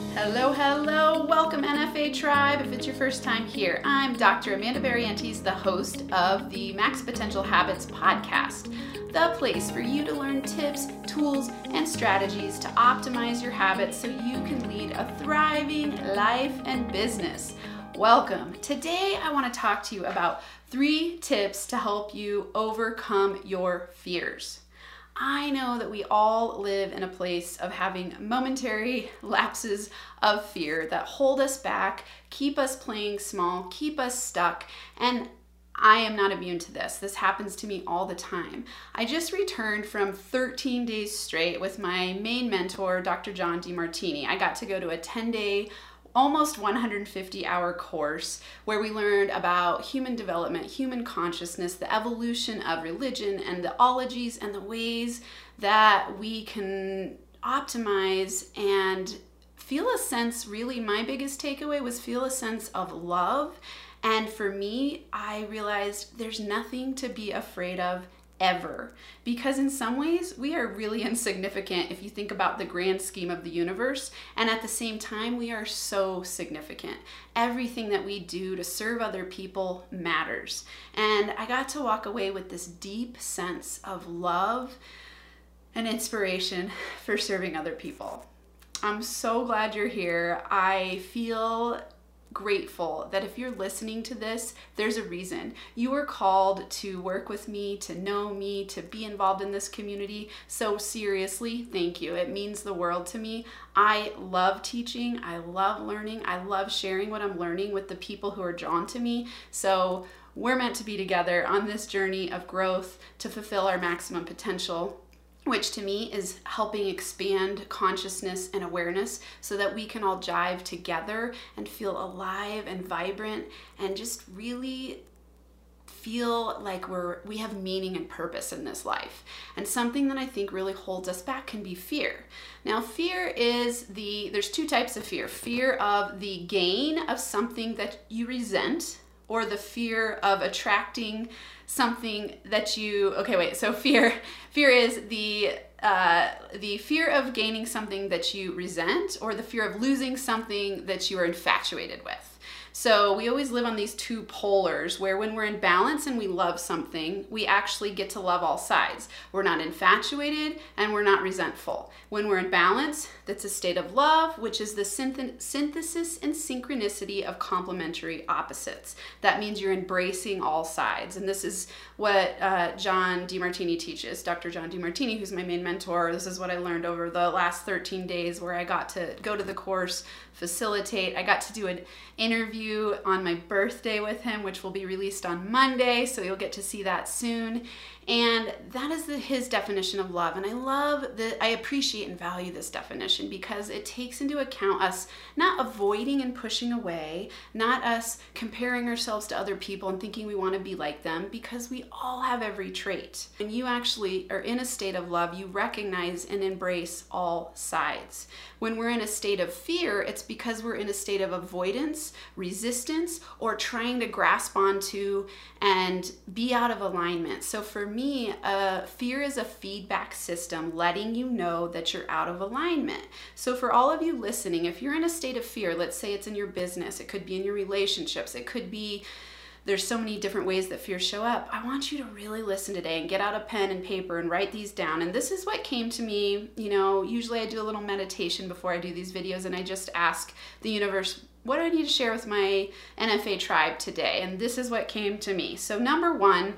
Hello, hello, welcome NFA Tribe. If it's your first time here, I'm Dr. Amanda Barrientes, the host of the Max Potential Habits podcast, the place for you to learn tips, tools, and strategies to optimize your habits so you can lead a thriving life and business. Welcome. Today, I want to talk to you about three tips to help you overcome your fears. I know that we all live in a place of having momentary lapses of fear that hold us back, keep us playing small, keep us stuck, and I am not immune to this. This happens to me all the time. I just returned from 13 days straight with my main mentor, Dr. John Demartini. I got to go to a 10 day almost 150 hour course where we learned about human development, human consciousness, the evolution of religion, and the ologies and the ways that we can optimize and feel a sense. Really, my biggest takeaway was feel a sense of love. And for me, I realized there's nothing to be afraid of ever. Because in some ways, we are really insignificant if you think about the grand scheme of the universe. And at the same time, we are so significant. Everything that we do to serve other people matters. And I got to walk away with this deep sense of love and inspiration for serving other people. I'm so glad you're here. I feel grateful that if you're listening to this, there's a reason. You were called to work with me, to know me, to be involved in this community. So, seriously, thank you. It means the world to me. I love teaching, I love learning, I love sharing what I'm learning with the people who are drawn to me. So, we're meant to be together on this journey of growth to fulfill our maximum potential which to me is helping expand consciousness and awareness so that we can all jive together and feel alive and vibrant and just really feel like we're we have meaning and purpose in this life. And something that I think really holds us back can be fear. Now, fear is the there's two types of fear. Fear of the gain of something that you resent or the fear of attracting something that you okay wait so fear fear is the uh, the fear of gaining something that you resent or the fear of losing something that you are infatuated with so we always live on these two polars where when we're in balance and we love something, we actually get to love all sides. We're not infatuated and we're not resentful. When we're in balance, that's a state of love, which is the synth- synthesis and synchronicity of complementary opposites. That means you're embracing all sides. And this is what uh, John Demartini teaches, Dr. John Demartini, who's my main mentor. This is what I learned over the last 13 days where I got to go to the course, facilitate. I got to do an interview on my birthday with him, which will be released on Monday, so you'll get to see that soon. And that is the, his definition of love. And I love that I appreciate and value this definition because it takes into account us not avoiding and pushing away, not us comparing ourselves to other people and thinking we want to be like them, because we all have every trait. When you actually are in a state of love, you recognize and embrace all sides. When we're in a state of fear, it's because we're in a state of avoidance, resistance, or trying to grasp onto and be out of alignment. So for me, uh, fear is a feedback system letting you know that you're out of alignment. So for all of you listening, if you're in a state of fear, let's say it's in your business, it could be in your relationships, it could be there's so many different ways that fears show up. I want you to really listen today and get out a pen and paper and write these down. And this is what came to me. You know, usually I do a little meditation before I do these videos and I just ask the universe, what do I need to share with my NFA tribe today? And this is what came to me. So, number one,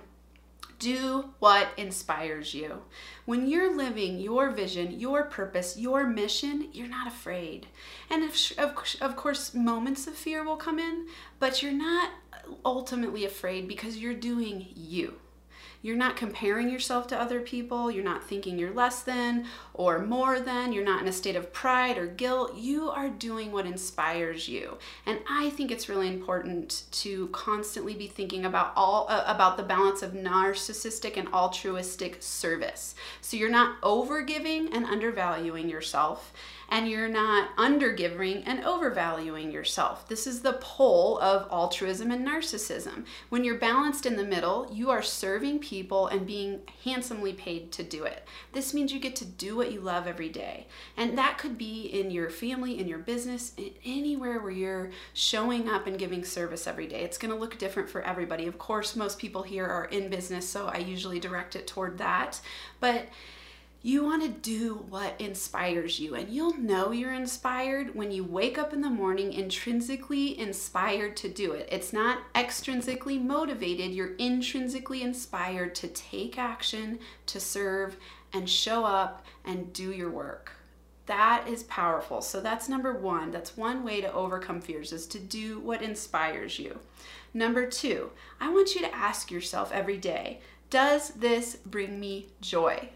do what inspires you. When you're living your vision, your purpose, your mission, you're not afraid. And of, of course, moments of fear will come in, but you're not ultimately afraid because you're doing you. You're not comparing yourself to other people. You're not thinking you're less than or more than. You're not in a state of pride or guilt. You are doing what inspires you. And I think it's really important to constantly be thinking about all uh, about the balance of narcissistic and altruistic service. So you're not overgiving and undervaluing yourself and you're not undergiving and overvaluing yourself. This is the pole of altruism and narcissism. When you're balanced in the middle, you are serving people and being handsomely paid to do it. This means you get to do what you love every day. And that could be in your family, in your business, anywhere where you're showing up and giving service every day. It's going to look different for everybody. Of course, most people here are in business, so I usually direct it toward that. But you want to do what inspires you, and you'll know you're inspired when you wake up in the morning intrinsically inspired to do it. It's not extrinsically motivated, you're intrinsically inspired to take action, to serve, and show up and do your work. That is powerful. So that's number one. That's one way to overcome fears is to do what inspires you. Number two, I want you to ask yourself every day Does this bring me joy?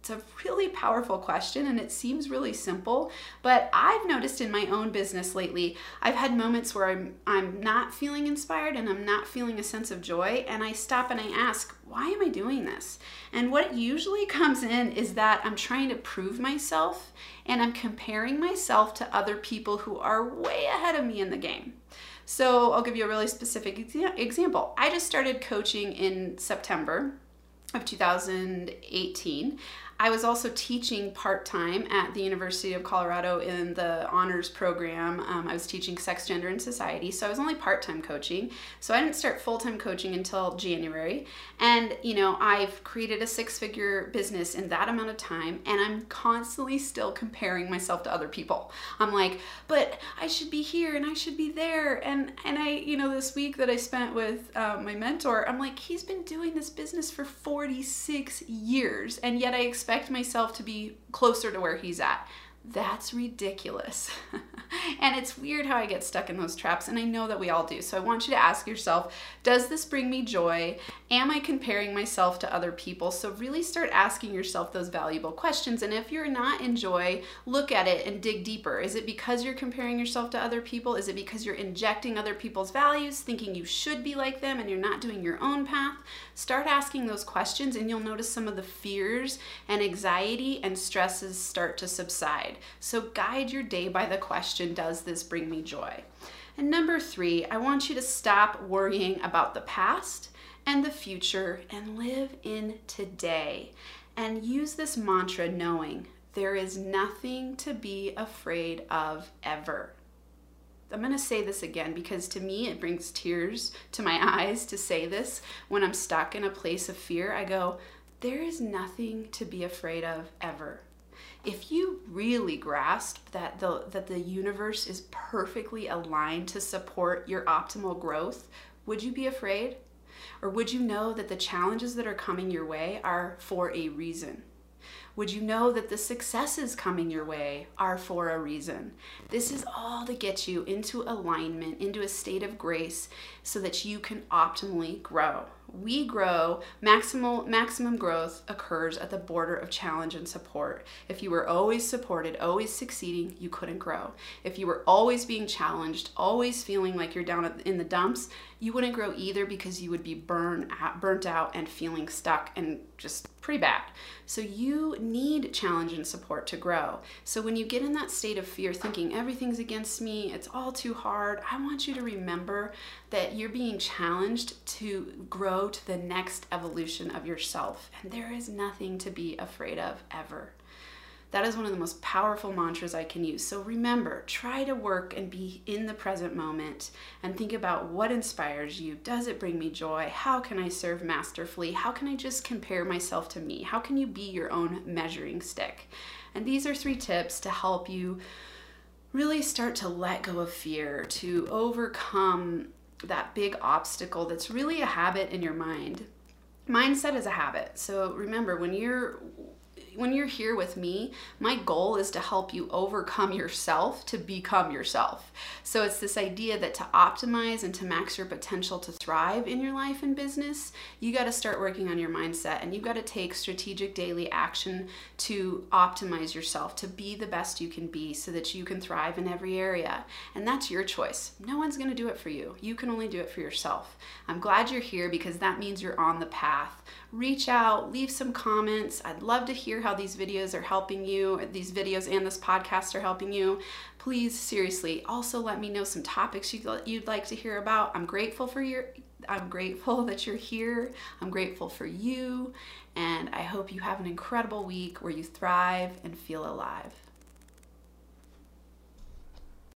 It's a really powerful question and it seems really simple, but I've noticed in my own business lately, I've had moments where I'm I'm not feeling inspired and I'm not feeling a sense of joy and I stop and I ask, why am I doing this? And what usually comes in is that I'm trying to prove myself and I'm comparing myself to other people who are way ahead of me in the game. So, I'll give you a really specific example. I just started coaching in September of 2018. I was also teaching part time at the University of Colorado in the honors program. Um, I was teaching sex, gender, and society, so I was only part time coaching. So I didn't start full time coaching until January. And, you know, I've created a six figure business in that amount of time, and I'm constantly still comparing myself to other people. I'm like, but I should be here and I should be there. And, and I, you know, this week that I spent with uh, my mentor, I'm like, he's been doing this business for 46 years, and yet I expect expect myself to be closer to where he's at. That's ridiculous. and it's weird how I get stuck in those traps, and I know that we all do. So I want you to ask yourself Does this bring me joy? Am I comparing myself to other people? So really start asking yourself those valuable questions. And if you're not in joy, look at it and dig deeper. Is it because you're comparing yourself to other people? Is it because you're injecting other people's values, thinking you should be like them, and you're not doing your own path? Start asking those questions, and you'll notice some of the fears and anxiety and stresses start to subside. So guide your day by the question Does this bring me joy? And number three, I want you to stop worrying about the past and the future and live in today. And use this mantra knowing there is nothing to be afraid of ever. I'm going to say this again because to me it brings tears to my eyes to say this. When I'm stuck in a place of fear, I go, there is nothing to be afraid of ever if you really grasp that the that the universe is perfectly aligned to support your optimal growth, would you be afraid? Or would you know that the challenges that are coming your way are for a reason? Would you know that the successes coming your way are for a reason? This is all to get you into alignment, into a state of grace, so that you can optimally grow we grow, maximal maximum growth occurs at the border of challenge and support. If you were always supported, always succeeding, you couldn't grow. If you were always being challenged, always feeling like you're down in the dumps, you wouldn't grow either because you would be burn out, burnt out and feeling stuck and just pretty bad. So you need challenge and support to grow. So when you get in that state of fear, thinking everything's against me, it's all too hard, I want you to remember that you're being challenged to grow to the next evolution of yourself. And there is nothing to be afraid of ever. That is one of the most powerful mantras I can use. So remember, try to work and be in the present moment and think about what inspires you. Does it bring me joy? How can I serve masterfully? How can I just compare myself to me? How can you be your own measuring stick? And these are three tips to help you really start to let go of fear, to overcome that big obstacle that's really a habit in your mind. Mindset is a habit. So remember, when you're when you're here with me, my goal is to help you overcome yourself to become yourself. So it's this idea that to optimize and to max your potential to thrive in your life and business, you got to start working on your mindset and you got to take strategic daily action to optimize yourself to be the best you can be so that you can thrive in every area. And that's your choice. No one's going to do it for you. You can only do it for yourself. I'm glad you're here because that means you're on the path. Reach out, leave some comments. I'd love to hear how how these videos are helping you, these videos and this podcast are helping you. Please, seriously, also let me know some topics you'd like to hear about. I'm grateful for your I'm grateful that you're here. I'm grateful for you. And I hope you have an incredible week where you thrive and feel alive.